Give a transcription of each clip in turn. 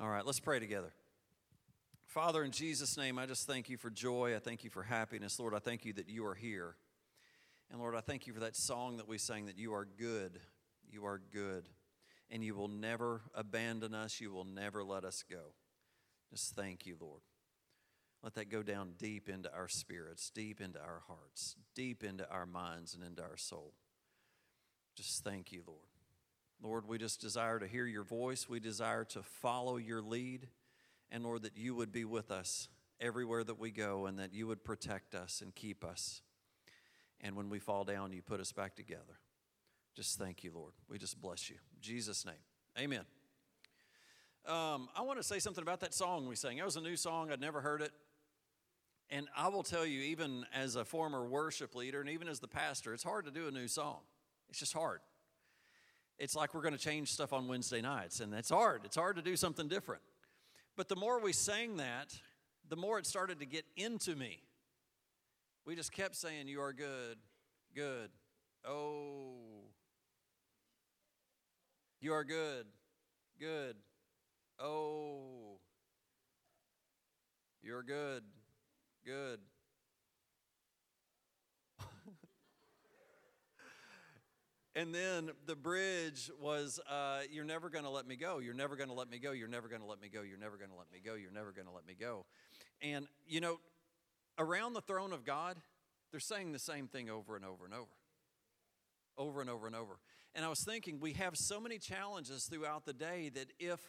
All right, let's pray together. Father, in Jesus' name, I just thank you for joy. I thank you for happiness. Lord, I thank you that you are here. And Lord, I thank you for that song that we sang that you are good. You are good. And you will never abandon us. You will never let us go. Just thank you, Lord. Let that go down deep into our spirits, deep into our hearts, deep into our minds, and into our soul. Just thank you, Lord. Lord, we just desire to hear your voice. We desire to follow your lead. And Lord, that you would be with us everywhere that we go and that you would protect us and keep us. And when we fall down, you put us back together. Just thank you, Lord. We just bless you. In Jesus' name. Amen. Um, I want to say something about that song we sang. It was a new song, I'd never heard it. And I will tell you, even as a former worship leader and even as the pastor, it's hard to do a new song. It's just hard it's like we're going to change stuff on Wednesday nights, and it's hard. It's hard to do something different. But the more we sang that, the more it started to get into me. We just kept saying, You are good, good. Oh, you are good, good. Oh, you're good, good. And then the bridge was, uh, You're never going to let me go. You're never going to let me go. You're never going to let me go. You're never going to let me go. You're never going to let me go. And, you know, around the throne of God, they're saying the same thing over and over and over. Over and over and over. And I was thinking, we have so many challenges throughout the day that if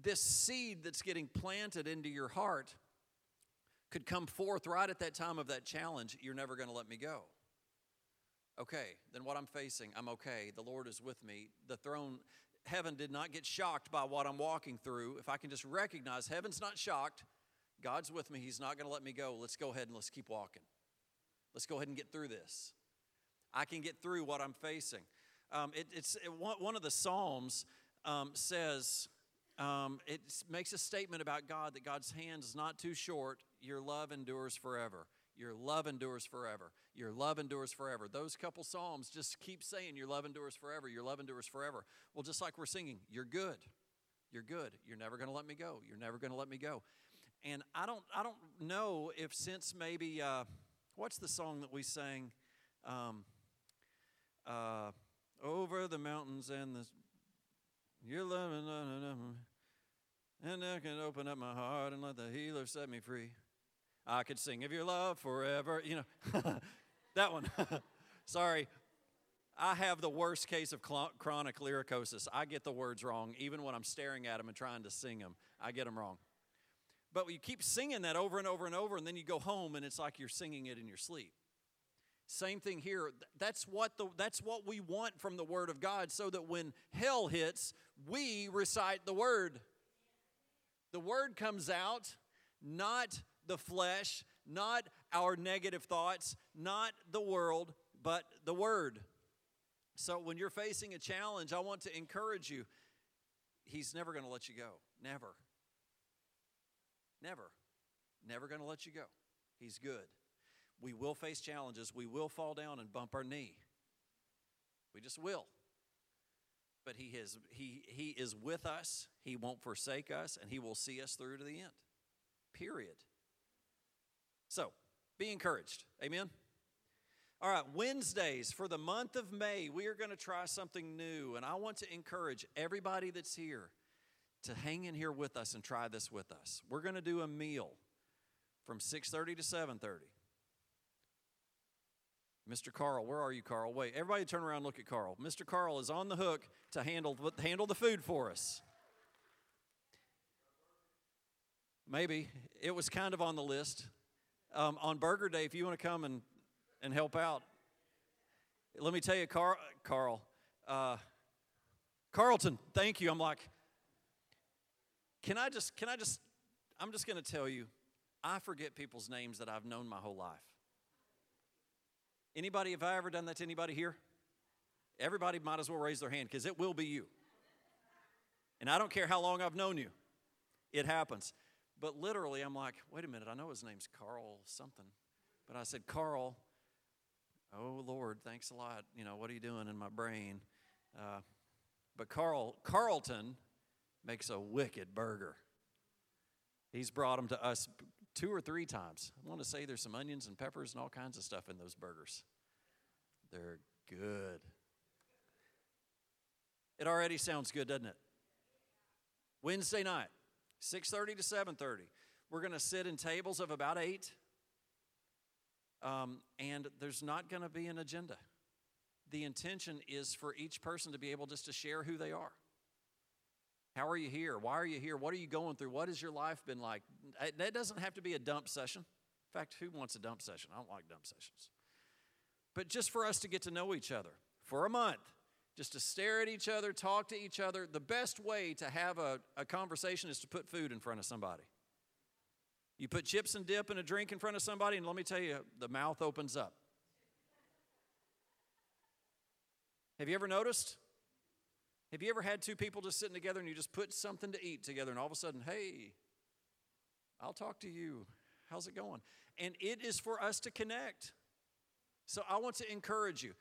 this seed that's getting planted into your heart could come forth right at that time of that challenge, you're never going to let me go okay, then what I'm facing, I'm okay. The Lord is with me. The throne, heaven did not get shocked by what I'm walking through. If I can just recognize heaven's not shocked, God's with me. He's not going to let me go. Let's go ahead and let's keep walking. Let's go ahead and get through this. I can get through what I'm facing. Um, it, it's it, one of the Psalms um, says, um, it makes a statement about God that God's hand is not too short, your love endures forever. Your love endures forever. Your love endures forever. Those couple Psalms just keep saying, Your love endures forever. Your love endures forever. Well, just like we're singing, You're good. You're good. You're never going to let me go. You're never going to let me go. And I don't, I don't know if since maybe, uh, what's the song that we sang? Um, uh, over the mountains and the, your love, and I can open up my heart and let the healer set me free. I could sing of your love forever. You know, that one. Sorry. I have the worst case of chronic lyricosis. I get the words wrong, even when I'm staring at them and trying to sing them. I get them wrong. But you keep singing that over and over and over, and then you go home and it's like you're singing it in your sleep. Same thing here. That's what, the, that's what we want from the Word of God, so that when hell hits, we recite the Word. The Word comes out, not the flesh, not our negative thoughts, not the world, but the Word. So when you're facing a challenge, I want to encourage you. He's never going to let you go. Never. Never. Never going to let you go. He's good. We will face challenges. We will fall down and bump our knee. We just will. But he is, he, he is with us. He won't forsake us, and He will see us through to the end. Period. So be encouraged. Amen. All right, Wednesdays for the month of May, we are going to try something new. And I want to encourage everybody that's here to hang in here with us and try this with us. We're going to do a meal from 6:30 to 7:30. Mr. Carl, where are you, Carl? Wait, everybody turn around look at Carl. Mr. Carl is on the hook to handle, handle the food for us. Maybe. It was kind of on the list um, on Burger Day, if you want to come and, and help out, let me tell you, Carl, Carl uh, Carlton, thank you. I'm like, can I just, can I just, I'm just going to tell you, I forget people's names that I've known my whole life. Anybody, have I ever done that to anybody here? Everybody might as well raise their hand because it will be you. And I don't care how long I've known you, it happens. But literally, I'm like, wait a minute, I know his name's Carl something. But I said, Carl, oh Lord, thanks a lot. You know, what are you doing in my brain? Uh, but Carl, Carlton makes a wicked burger. He's brought them to us two or three times. I want to say there's some onions and peppers and all kinds of stuff in those burgers. They're good. It already sounds good, doesn't it? Wednesday night, 6:30 to 7:30. We're going to sit in tables of about eight, um, and there's not going to be an agenda. The intention is for each person to be able just to share who they are. How are you here? Why are you here? What are you going through? What has your life been like? That doesn't have to be a dump session. In fact, who wants a dump session? I don't like dump sessions. But just for us to get to know each other for a month, just to stare at each other, talk to each other. The best way to have a, a conversation is to put food in front of somebody. You put chips and dip and a drink in front of somebody, and let me tell you, the mouth opens up. Have you ever noticed? Have you ever had two people just sitting together and you just put something to eat together and all of a sudden, hey, I'll talk to you. How's it going? And it is for us to connect. So I want to encourage you.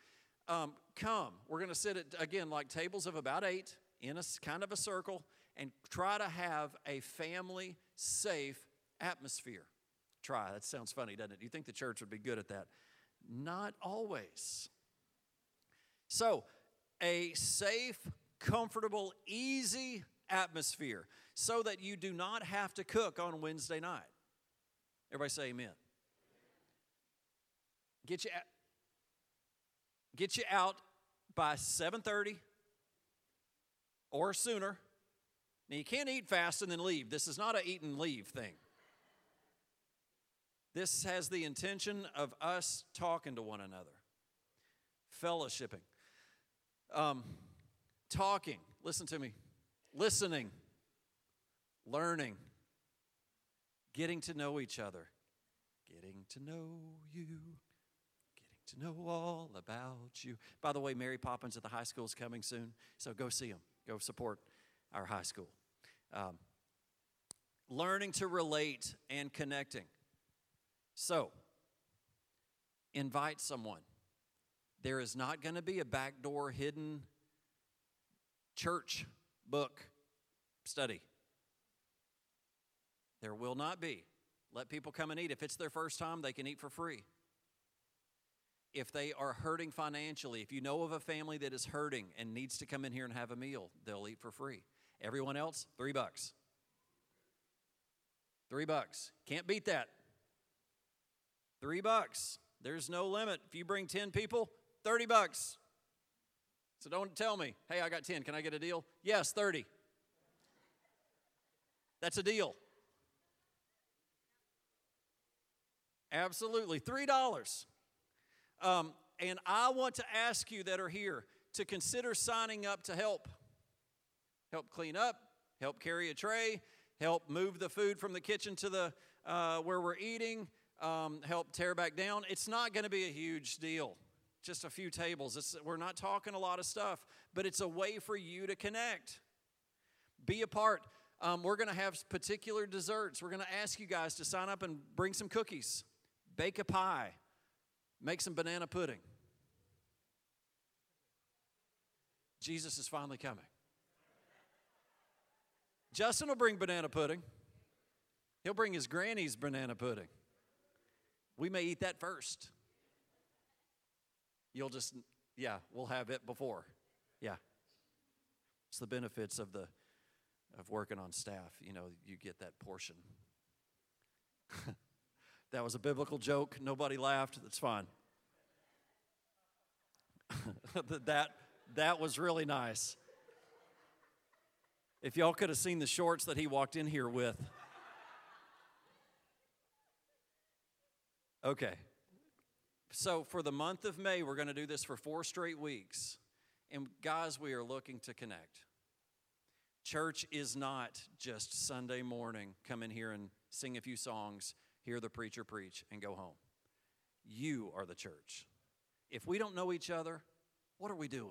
Um, come. We're going to sit at, again, like tables of about eight in a kind of a circle and try to have a family safe atmosphere. Try. That sounds funny, doesn't it? You think the church would be good at that? Not always. So, a safe, comfortable, easy atmosphere so that you do not have to cook on Wednesday night. Everybody say amen. Get you, get you out by 7:30 or sooner. Now you can't eat fast and then leave. This is not a eat and leave thing. This has the intention of us talking to one another, fellowshipping, um, talking, listen to me, listening, learning, getting to know each other, getting to know you, to know all about you. By the way, Mary Poppins at the high school is coming soon, so go see them. Go support our high school. Um, learning to relate and connecting. So, invite someone. There is not going to be a backdoor hidden church book study. There will not be. Let people come and eat. If it's their first time, they can eat for free. If they are hurting financially, if you know of a family that is hurting and needs to come in here and have a meal, they'll eat for free. Everyone else, three bucks. Three bucks. Can't beat that. Three bucks. There's no limit. If you bring 10 people, 30 bucks. So don't tell me, hey, I got 10. Can I get a deal? Yes, 30. That's a deal. Absolutely. $3. Um, and I want to ask you that are here to consider signing up to help. Help clean up, help carry a tray, help move the food from the kitchen to the uh, where we're eating, um, help tear back down. It's not going to be a huge deal. Just a few tables. It's, we're not talking a lot of stuff, but it's a way for you to connect. Be a part. Um, we're going to have particular desserts. We're going to ask you guys to sign up and bring some cookies, bake a pie, make some banana pudding. Jesus is finally coming. Justin will bring banana pudding. He'll bring his granny's banana pudding. We may eat that first. You'll just, yeah, we'll have it before. Yeah. It's the benefits of the of working on staff. You know, you get that portion. that was a biblical joke. Nobody laughed. That's fine. that that was really nice. If y'all could have seen the shorts that he walked in here with. Okay. So for the month of May, we're going to do this for four straight weeks. And guys, we are looking to connect. Church is not just Sunday morning, come in here and sing a few songs, hear the preacher preach, and go home. You are the church. If we don't know each other, what are we doing?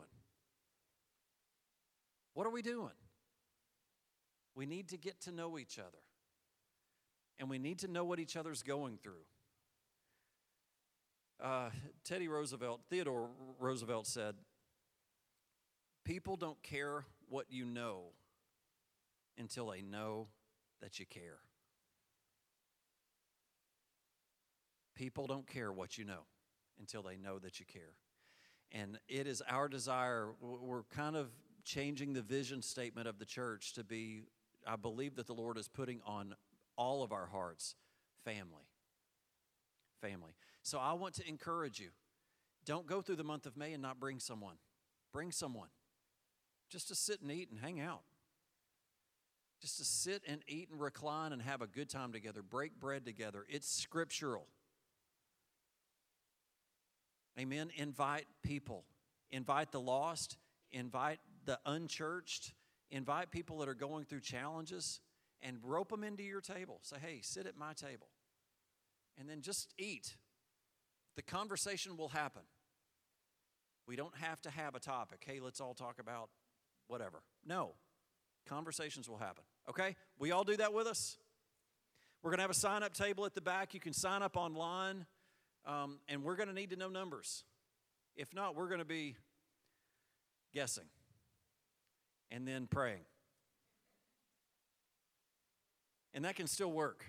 What are we doing? We need to get to know each other. And we need to know what each other's going through. Uh, Teddy Roosevelt, Theodore Roosevelt said, People don't care what you know, until they know that you care. People don't care what you know until they know that you care. And it is our desire, we're kind of changing the vision statement of the church to be, I believe that the Lord is putting on all of our hearts family. Family. So I want to encourage you don't go through the month of May and not bring someone. Bring someone just to sit and eat and hang out. Just to sit and eat and recline and have a good time together, break bread together. It's scriptural. Amen. Invite people, invite the lost, invite the unchurched, invite people that are going through challenges and rope them into your table. Say, hey, sit at my table. And then just eat. The conversation will happen. We don't have to have a topic. Hey, let's all talk about whatever. No, conversations will happen. Okay? We all do that with us? We're going to have a sign up table at the back. You can sign up online, um, and we're going to need to know numbers. If not, we're going to be guessing and then praying. And that can still work.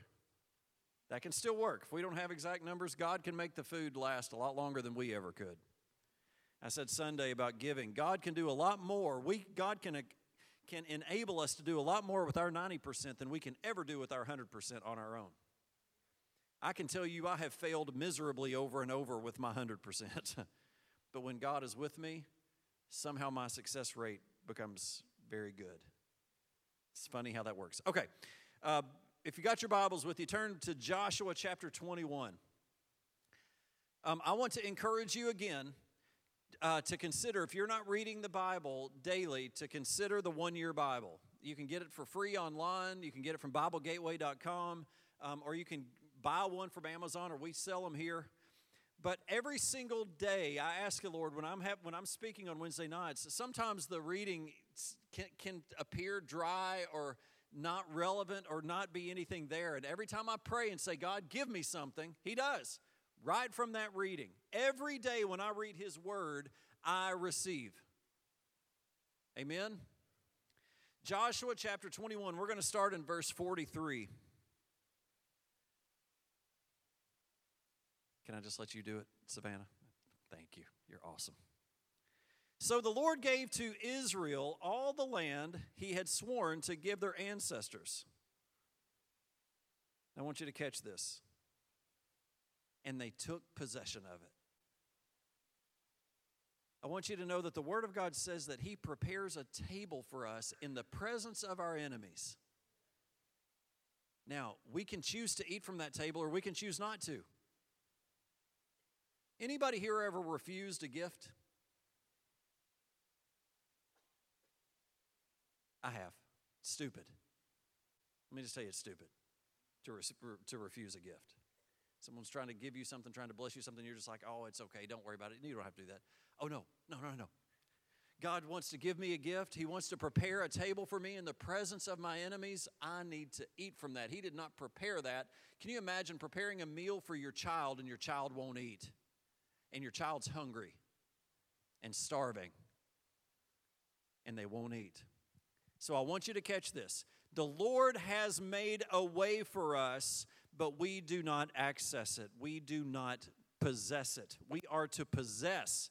That can still work. If we don't have exact numbers, God can make the food last a lot longer than we ever could. I said Sunday about giving. God can do a lot more. We, God can, can enable us to do a lot more with our 90% than we can ever do with our 100% on our own. I can tell you I have failed miserably over and over with my 100%. but when God is with me, somehow my success rate becomes very good. It's funny how that works. Okay, uh, if you got your Bibles with you, turn to Joshua chapter 21. Um, I want to encourage you again uh, to consider, if you're not reading the Bible daily, to consider the one year Bible. You can get it for free online. You can get it from BibleGateway.com, um, or you can buy one from Amazon, or we sell them here. But every single day, I ask the Lord when I'm ha- when I'm speaking on Wednesday nights. Sometimes the reading can, can appear dry or not relevant or not be anything there. And every time I pray and say, God, give me something, He does right from that reading. Every day when I read His Word, I receive. Amen? Joshua chapter 21, we're going to start in verse 43. Can I just let you do it, Savannah? Thank you. You're awesome. So the Lord gave to Israel all the land he had sworn to give their ancestors. I want you to catch this and they took possession of it. I want you to know that the Word of God says that He prepares a table for us in the presence of our enemies. Now, we can choose to eat from that table or we can choose not to. Anybody here ever refused a gift? I have. Stupid. Let me just tell you, it's stupid to, re- to refuse a gift. Someone's trying to give you something, trying to bless you something, you're just like, oh, it's okay, don't worry about it. You don't have to do that. Oh, no, no, no, no. God wants to give me a gift. He wants to prepare a table for me in the presence of my enemies. I need to eat from that. He did not prepare that. Can you imagine preparing a meal for your child and your child won't eat? And your child's hungry and starving and they won't eat. So I want you to catch this. The Lord has made a way for us but we do not access it. We do not possess it. We are to possess.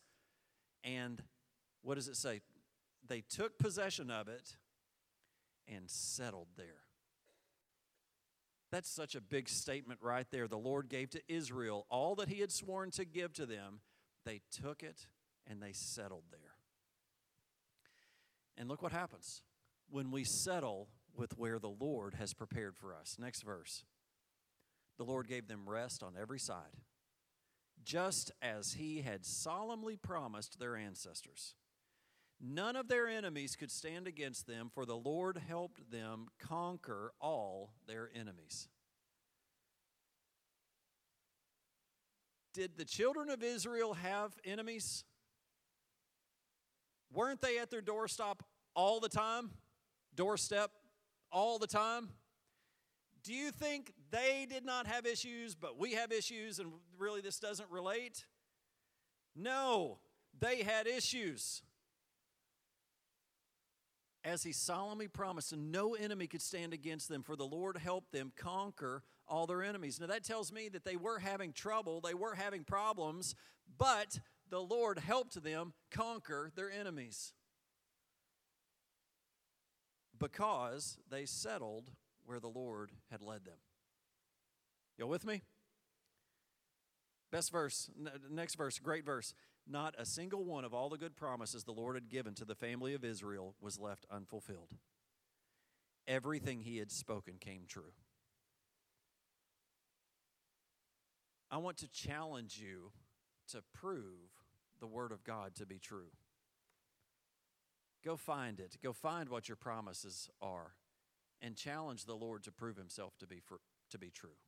And what does it say? They took possession of it and settled there. That's such a big statement right there. The Lord gave to Israel all that He had sworn to give to them. They took it and they settled there. And look what happens when we settle with where the Lord has prepared for us. Next verse the Lord gave them rest on every side, just as He had solemnly promised their ancestors. None of their enemies could stand against them, for the Lord helped them conquer all their enemies. Did the children of Israel have enemies? Weren't they at their doorstep all the time? Doorstep all the time? Do you think they did not have issues, but we have issues and really this doesn't relate? No, they had issues. As he solemnly promised, and no enemy could stand against them, for the Lord helped them conquer all their enemies. Now, that tells me that they were having trouble, they were having problems, but the Lord helped them conquer their enemies because they settled where the Lord had led them. Y'all with me? Best verse, next verse, great verse. Not a single one of all the good promises the Lord had given to the family of Israel was left unfulfilled. Everything he had spoken came true. I want to challenge you to prove the Word of God to be true. Go find it. Go find what your promises are and challenge the Lord to prove himself to be, for, to be true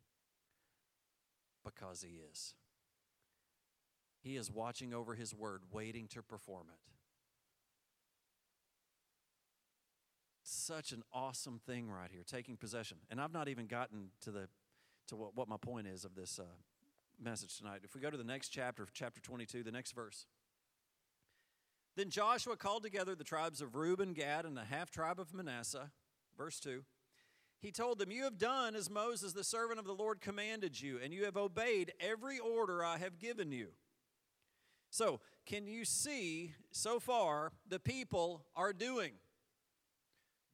because he is. He is watching over his word, waiting to perform it. Such an awesome thing right here, taking possession. And I've not even gotten to the to what, what my point is of this uh, message tonight. If we go to the next chapter, chapter 22, the next verse. Then Joshua called together the tribes of Reuben, Gad, and the half tribe of Manasseh. Verse 2. He told them, You have done as Moses, the servant of the Lord, commanded you, and you have obeyed every order I have given you. So, can you see so far the people are doing?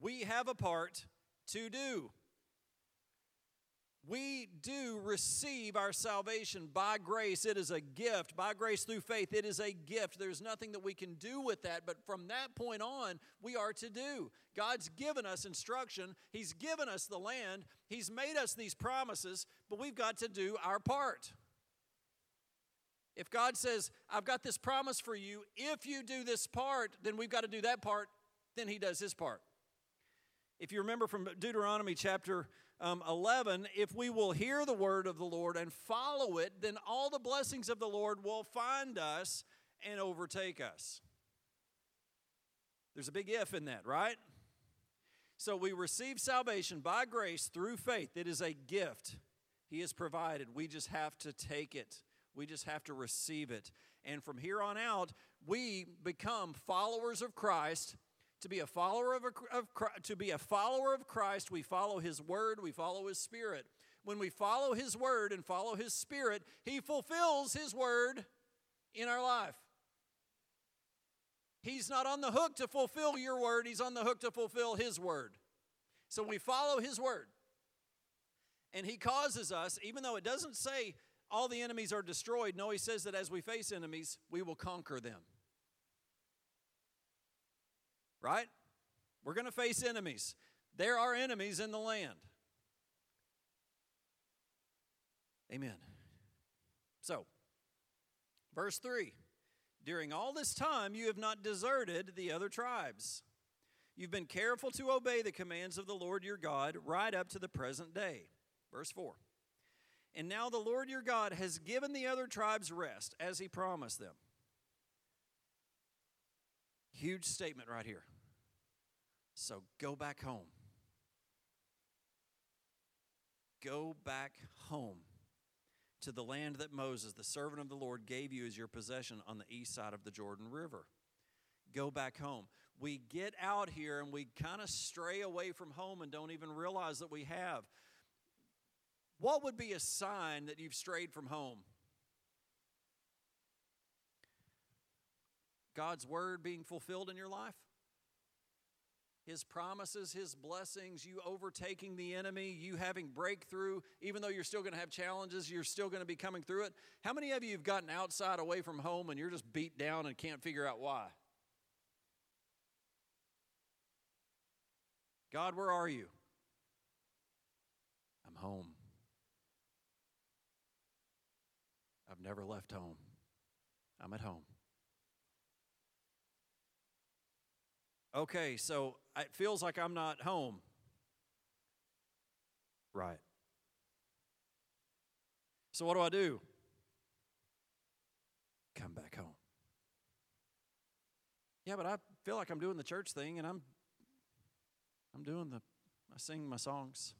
We have a part to do we do receive our salvation by grace. It is a gift. By grace through faith, it is a gift. There's nothing that we can do with that, but from that point on, we are to do. God's given us instruction, He's given us the land, He's made us these promises, but we've got to do our part. If God says, I've got this promise for you, if you do this part, then we've got to do that part, then He does His part. If you remember from Deuteronomy chapter um, 11, if we will hear the word of the Lord and follow it, then all the blessings of the Lord will find us and overtake us. There's a big if in that, right? So we receive salvation by grace through faith. It is a gift He has provided. We just have to take it, we just have to receive it. And from here on out, we become followers of Christ to be a follower of, a, of to be a follower of Christ, we follow his word, we follow his spirit. When we follow his word and follow his spirit, he fulfills his word in our life. He's not on the hook to fulfill your word, he's on the hook to fulfill his word. So we follow his word. And he causes us, even though it doesn't say all the enemies are destroyed, no, he says that as we face enemies, we will conquer them right? We're going to face enemies. There are enemies in the land. Amen. So, verse 3 During all this time, you have not deserted the other tribes. You've been careful to obey the commands of the Lord your God right up to the present day. Verse 4. And now the Lord your God has given the other tribes rest as he promised them. Huge statement right here. So go back home. Go back home to the land that Moses, the servant of the Lord, gave you as your possession on the east side of the Jordan River. Go back home. We get out here and we kind of stray away from home and don't even realize that we have. What would be a sign that you've strayed from home? God's word being fulfilled in your life? His promises, His blessings, you overtaking the enemy, you having breakthrough, even though you're still going to have challenges, you're still going to be coming through it. How many of you have gotten outside away from home and you're just beat down and can't figure out why? God, where are you? I'm home. I've never left home. I'm at home. Okay, so it feels like I'm not home. Right. So what do I do? Come back home. Yeah, but I feel like I'm doing the church thing and I'm I'm doing the I sing my songs.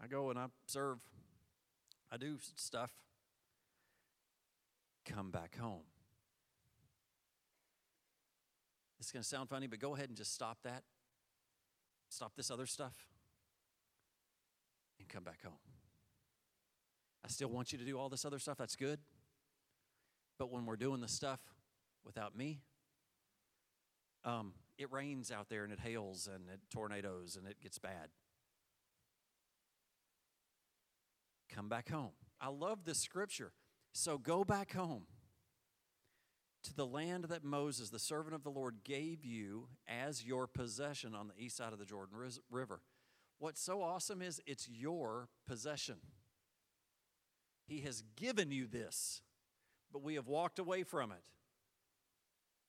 I go and I serve. I do stuff. Come back home. It's going to sound funny, but go ahead and just stop that. Stop this other stuff and come back home. I still want you to do all this other stuff. That's good. But when we're doing the stuff without me, um, it rains out there and it hails and it tornadoes and it gets bad. Come back home. I love this scripture. So go back home to the land that Moses, the servant of the Lord, gave you as your possession on the east side of the Jordan River. What's so awesome is it's your possession. He has given you this, but we have walked away from it.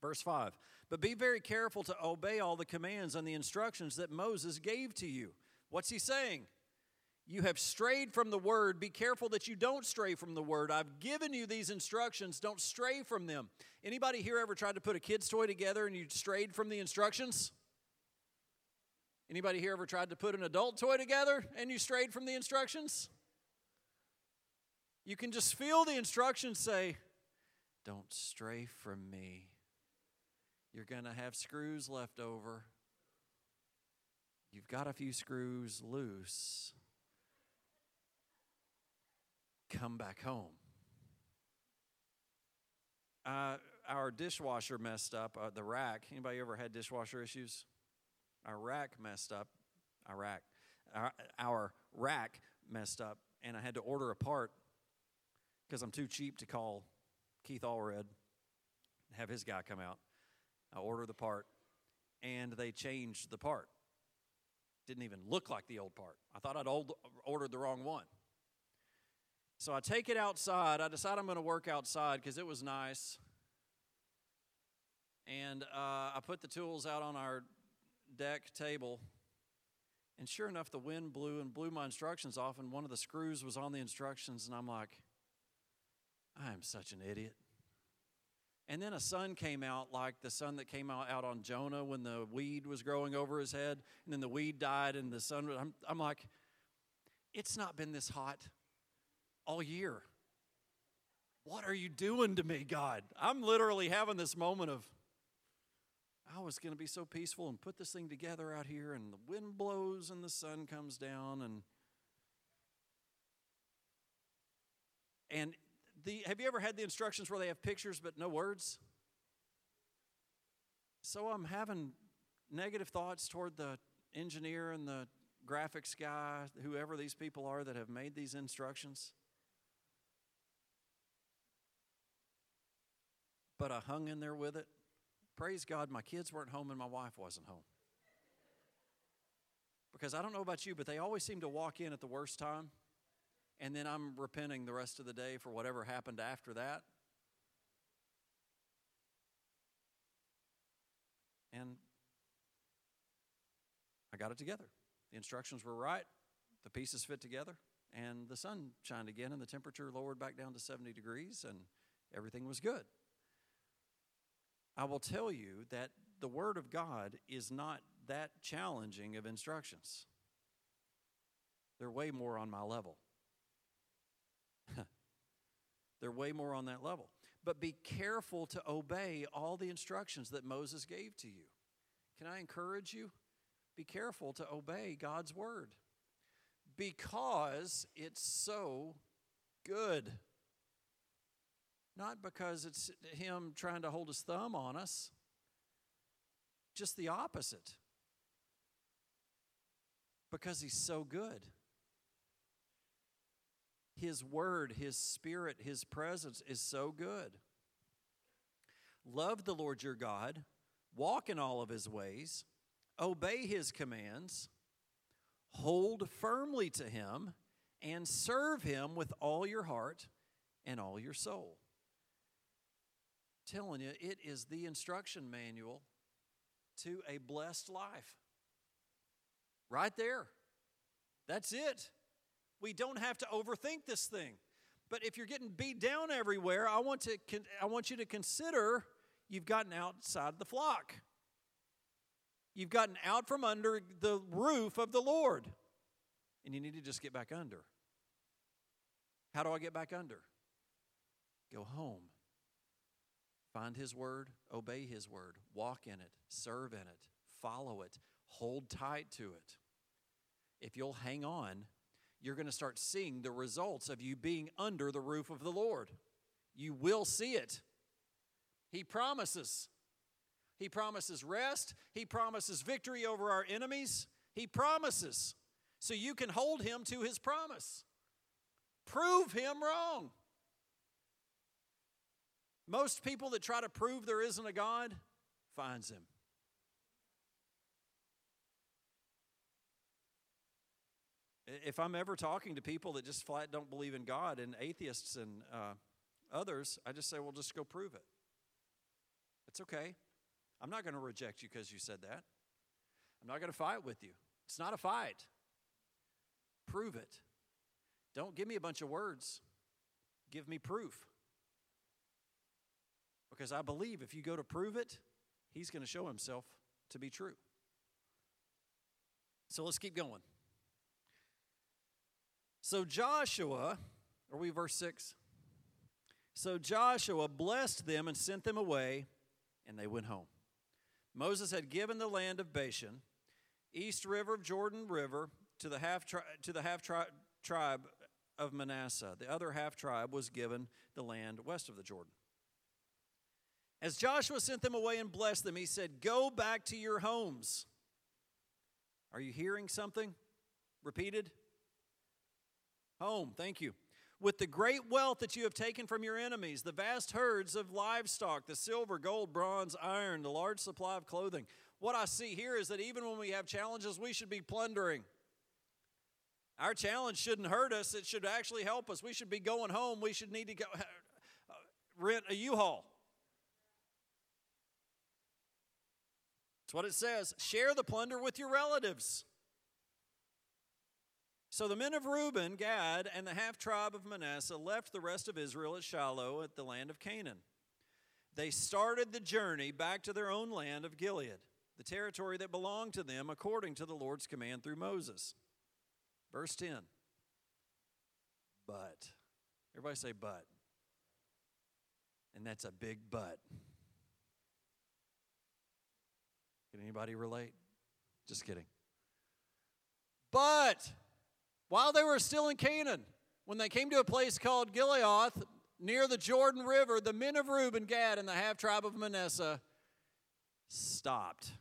Verse 5 But be very careful to obey all the commands and the instructions that Moses gave to you. What's he saying? You have strayed from the word. Be careful that you don't stray from the word. I've given you these instructions. Don't stray from them. Anybody here ever tried to put a kid's toy together and you strayed from the instructions? Anybody here ever tried to put an adult toy together and you strayed from the instructions? You can just feel the instructions say, Don't stray from me. You're going to have screws left over. You've got a few screws loose come back home. Uh, our dishwasher messed up. Uh, the rack. Anybody ever had dishwasher issues? Our rack messed up. Our rack. Our, our rack messed up, and I had to order a part because I'm too cheap to call Keith Allred, have his guy come out. I order the part, and they changed the part. Didn't even look like the old part. I thought I'd old, ordered the wrong one. So I take it outside. I decide I'm going to work outside because it was nice. And uh, I put the tools out on our deck table. And sure enough, the wind blew and blew my instructions off, and one of the screws was on the instructions. And I'm like, I am such an idiot. And then a sun came out like the sun that came out, out on Jonah when the weed was growing over his head. And then the weed died, and the sun. I'm, I'm like, it's not been this hot all year. What are you doing to me, God? I'm literally having this moment of, I was going to be so peaceful and put this thing together out here, and the wind blows and the sun comes down. And, and the, have you ever had the instructions where they have pictures but no words? So I'm having negative thoughts toward the engineer and the graphics guy, whoever these people are that have made these instructions. But I hung in there with it. Praise God, my kids weren't home and my wife wasn't home. Because I don't know about you, but they always seem to walk in at the worst time, and then I'm repenting the rest of the day for whatever happened after that. And I got it together. The instructions were right, the pieces fit together, and the sun shined again, and the temperature lowered back down to 70 degrees, and everything was good. I will tell you that the Word of God is not that challenging of instructions. They're way more on my level. They're way more on that level. But be careful to obey all the instructions that Moses gave to you. Can I encourage you? Be careful to obey God's word because it's so good. Not because it's him trying to hold his thumb on us, just the opposite. Because he's so good. His word, His spirit, His presence is so good. Love the Lord your God, walk in all of His ways, obey His commands, hold firmly to Him, and serve Him with all your heart and all your soul telling you, it is the instruction manual to a blessed life. Right there. That's it. We don't have to overthink this thing. But if you're getting beat down everywhere, I want, to, I want you to consider you've gotten outside the flock. You've gotten out from under the roof of the Lord. And you need to just get back under. How do I get back under? Go home Find His Word, obey His Word, walk in it, serve in it, follow it, hold tight to it. If you'll hang on, you're going to start seeing the results of you being under the roof of the Lord. You will see it. He promises. He promises rest. He promises victory over our enemies. He promises. So you can hold him to his promise. Prove him wrong. Most people that try to prove there isn't a God finds him. If I'm ever talking to people that just flat don't believe in God and atheists and uh, others, I just say, well, just go prove it. It's okay. I'm not going to reject you because you said that. I'm not going to fight with you. It's not a fight. Prove it. Don't give me a bunch of words, give me proof. Because I believe if you go to prove it, he's going to show himself to be true. So let's keep going. So Joshua, are we verse 6? So Joshua blessed them and sent them away, and they went home. Moses had given the land of Bashan, east river of Jordan River, to the half, tri- to the half tri- tribe of Manasseh. The other half tribe was given the land west of the Jordan. As Joshua sent them away and blessed them, he said, Go back to your homes. Are you hearing something repeated? Home, thank you. With the great wealth that you have taken from your enemies, the vast herds of livestock, the silver, gold, bronze, iron, the large supply of clothing. What I see here is that even when we have challenges, we should be plundering. Our challenge shouldn't hurt us, it should actually help us. We should be going home. We should need to go uh, rent a U Haul. That's what it says. Share the plunder with your relatives. So the men of Reuben, Gad, and the half tribe of Manasseh left the rest of Israel at Shiloh at the land of Canaan. They started the journey back to their own land of Gilead, the territory that belonged to them according to the Lord's command through Moses. Verse 10. But. Everybody say, but. And that's a big but. Can anybody relate? Just kidding. But while they were still in Canaan, when they came to a place called Gilead near the Jordan River, the men of Reuben, Gad, and the half tribe of Manasseh stopped.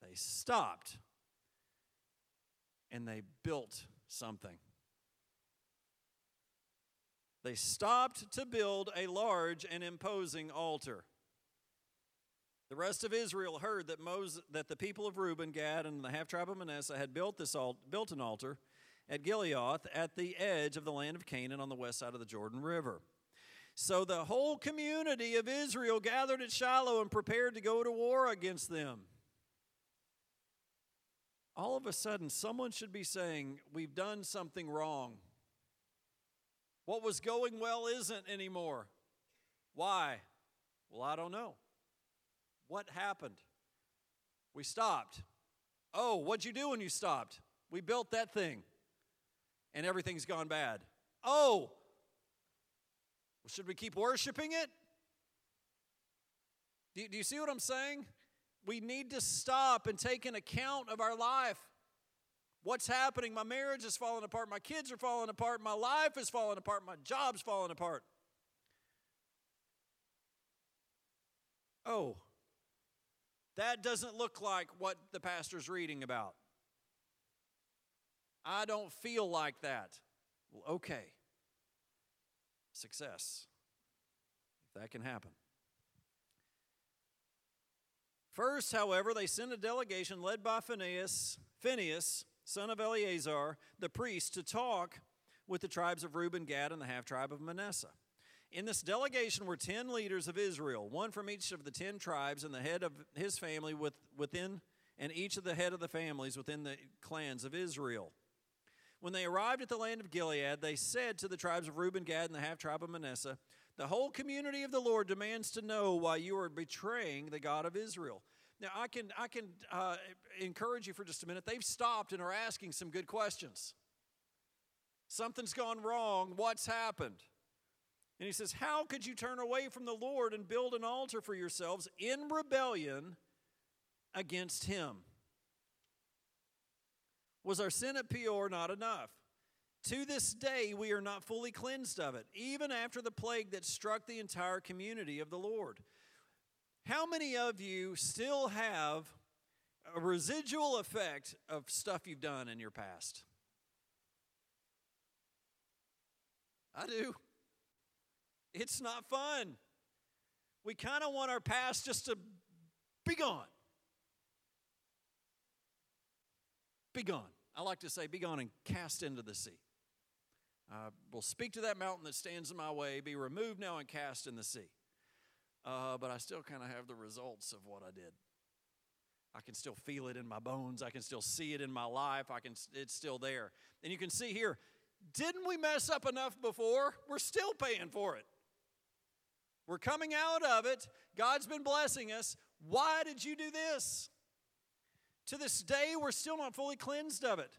They stopped and they built something. They stopped to build a large and imposing altar. The rest of Israel heard that, Moses, that the people of Reuben, Gad, and the half tribe of Manasseh had built, this alt, built an altar at Gilead at the edge of the land of Canaan on the west side of the Jordan River. So the whole community of Israel gathered at Shiloh and prepared to go to war against them. All of a sudden, someone should be saying, We've done something wrong. What was going well isn't anymore. Why? Well, I don't know. What happened? We stopped. Oh, what'd you do when you stopped? We built that thing and everything's gone bad. Oh, should we keep worshiping it? Do you, do you see what I'm saying? We need to stop and take an account of our life. What's happening? My marriage is falling apart. My kids are falling apart. My life is falling apart. My job's falling apart. Oh, that doesn't look like what the pastor's reading about. I don't feel like that. Well, okay. Success. If that can happen. First, however, they sent a delegation led by Phineas, Phineas, son of Eleazar, the priest, to talk with the tribes of Reuben, Gad, and the half tribe of Manasseh. In this delegation were 10 leaders of Israel, one from each of the 10 tribes, and the head of his family with, within, and each of the head of the families within the clans of Israel. When they arrived at the land of Gilead, they said to the tribes of Reuben, Gad, and the half tribe of Manasseh, The whole community of the Lord demands to know why you are betraying the God of Israel. Now, I can, I can uh, encourage you for just a minute. They've stopped and are asking some good questions. Something's gone wrong. What's happened? And he says, How could you turn away from the Lord and build an altar for yourselves in rebellion against him? Was our sin at Peor not enough? To this day, we are not fully cleansed of it, even after the plague that struck the entire community of the Lord. How many of you still have a residual effect of stuff you've done in your past? I do. It's not fun. We kind of want our past just to be gone. Be gone. I like to say, be gone and cast into the sea. Uh, will speak to that mountain that stands in my way, be removed now and cast in the sea. Uh, but I still kind of have the results of what I did. I can still feel it in my bones. I can still see it in my life. I can. It's still there. And you can see here. Didn't we mess up enough before? We're still paying for it. We're coming out of it. God's been blessing us. Why did you do this? To this day, we're still not fully cleansed of it.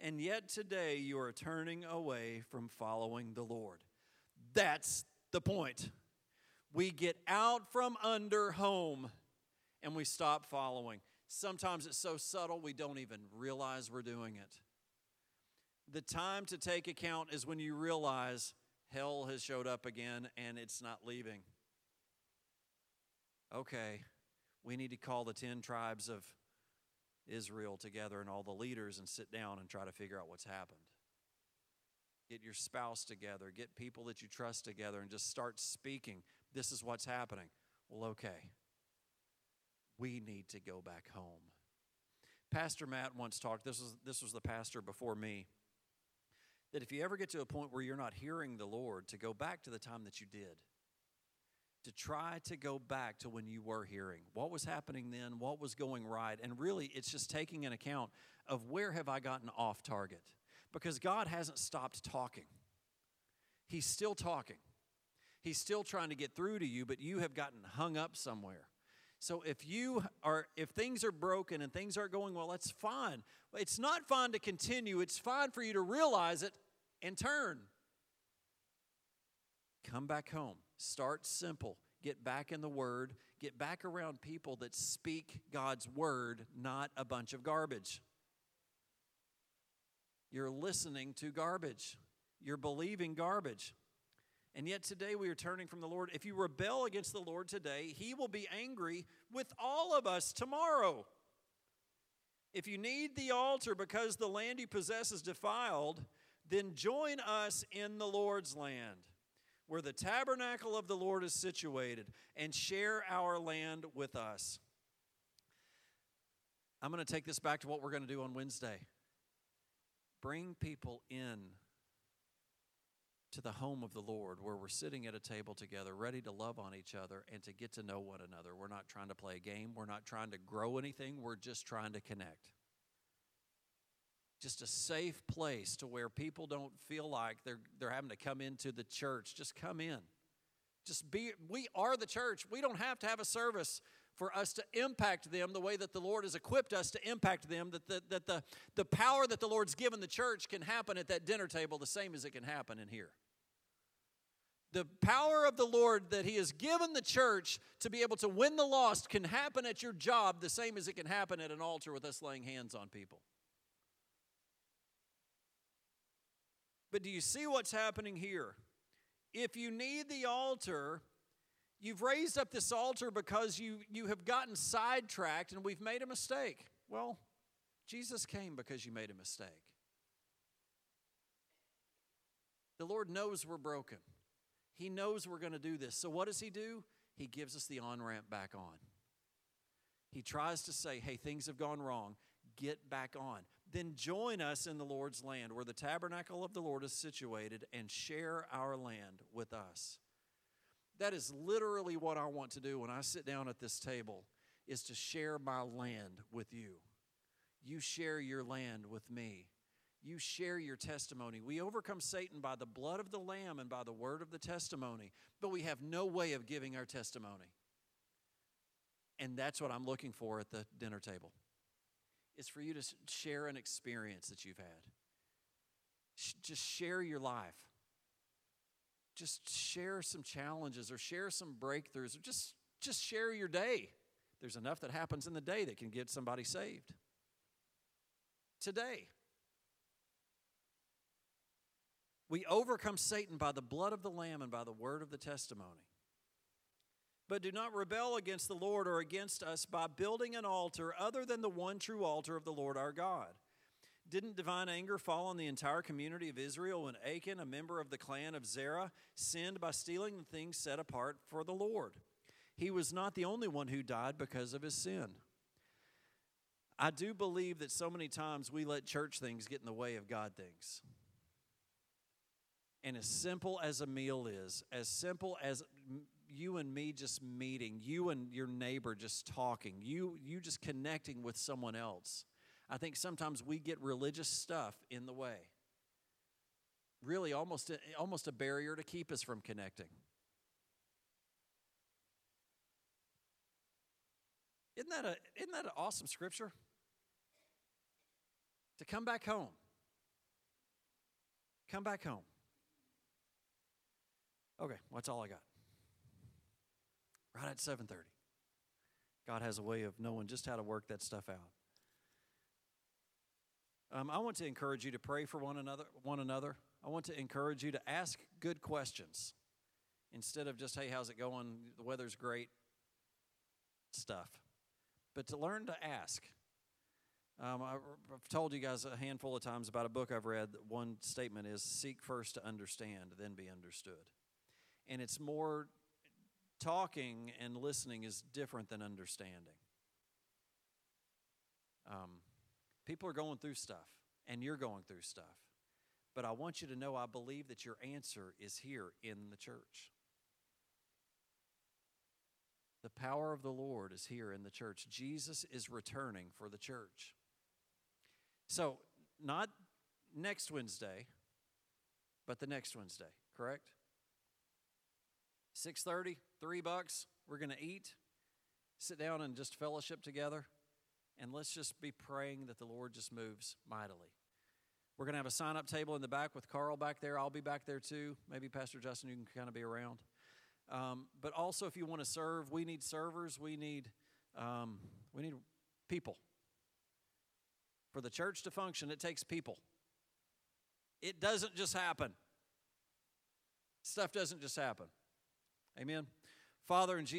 And yet today, you are turning away from following the Lord. That's the point. We get out from under home and we stop following. Sometimes it's so subtle we don't even realize we're doing it. The time to take account is when you realize hell has showed up again and it's not leaving. Okay, we need to call the 10 tribes of Israel together and all the leaders and sit down and try to figure out what's happened. Get your spouse together, get people that you trust together, and just start speaking. This is what's happening. Well, okay. We need to go back home. Pastor Matt once talked, this was, this was the pastor before me, that if you ever get to a point where you're not hearing the Lord, to go back to the time that you did. To try to go back to when you were hearing. What was happening then? What was going right? And really it's just taking an account of where have i gotten off target? Because god hasn't stopped talking. He's still talking. He's still trying to get through to you but you have gotten hung up somewhere. So if you are if things are broken and things aren't going well that's fine. It's not fine to continue. It's fine for you to realize it and turn come back home Start simple. Get back in the Word. Get back around people that speak God's Word, not a bunch of garbage. You're listening to garbage, you're believing garbage. And yet today we are turning from the Lord. If you rebel against the Lord today, He will be angry with all of us tomorrow. If you need the altar because the land you possess is defiled, then join us in the Lord's land where the tabernacle of the Lord is situated, and share our land with us. I'm going to take this back to what we're going to do on Wednesday. Bring people in to the home of the Lord where we're sitting at a table together, ready to love on each other and to get to know one another. We're not trying to play a game, we're not trying to grow anything, we're just trying to connect just a safe place to where people don't feel like they're, they're having to come into the church. Just come in. Just be, we are the church. We don't have to have a service for us to impact them the way that the Lord has equipped us to impact them, that the, that the, the power that the Lord's given the church can happen at that dinner table the same as it can happen in here. The power of the Lord that He has given the church to be able to win the lost can happen at your job the same as it can happen at an altar with us laying hands on people. But do you see what's happening here? If you need the altar, you've raised up this altar because you, you have gotten sidetracked and we've made a mistake. Well, Jesus came because you made a mistake. The Lord knows we're broken. He knows we're going to do this. So, what does He do? He gives us the on ramp back on. He tries to say, hey, things have gone wrong. Get back on then join us in the Lord's land, where the tabernacle of the Lord is situated, and share our land with us. That is literally what I want to do when I sit down at this table is to share my land with you. You share your land with me. You share your testimony. We overcome Satan by the blood of the lamb and by the word of the testimony, but we have no way of giving our testimony. And that's what I'm looking for at the dinner table is for you to share an experience that you've had. Just share your life. just share some challenges or share some breakthroughs or just just share your day. There's enough that happens in the day that can get somebody saved. Today. We overcome Satan by the blood of the Lamb and by the word of the testimony. But do not rebel against the Lord or against us by building an altar other than the one true altar of the Lord our God. Didn't divine anger fall on the entire community of Israel when Achan, a member of the clan of Zerah, sinned by stealing the things set apart for the Lord? He was not the only one who died because of his sin. I do believe that so many times we let church things get in the way of God things. And as simple as a meal is, as simple as you and me just meeting, you and your neighbor just talking, you you just connecting with someone else. I think sometimes we get religious stuff in the way. Really almost a, almost a barrier to keep us from connecting. Isn't that a isn't that an awesome scripture? To come back home. Come back home. Okay, well, that's all I got. Right at 7:30. God has a way of knowing just how to work that stuff out. Um, I want to encourage you to pray for one another. One another. I want to encourage you to ask good questions instead of just, "Hey, how's it going? The weather's great." Stuff, but to learn to ask. Um, I've told you guys a handful of times about a book I've read. One statement is seek first to understand, then be understood. And it's more talking and listening is different than understanding. Um, people are going through stuff, and you're going through stuff. But I want you to know I believe that your answer is here in the church. The power of the Lord is here in the church. Jesus is returning for the church. So, not next Wednesday, but the next Wednesday, correct? 6:30, 3 bucks, we're going to eat, sit down and just fellowship together, and let's just be praying that the Lord just moves mightily. We're going to have a sign up table in the back with Carl back there. I'll be back there too. Maybe Pastor Justin, you can kind of be around. Um, but also, if you want to serve, we need servers. We need um, we need people. For the church to function, it takes people. It doesn't just happen. Stuff doesn't just happen. Amen. Father, in Jesus'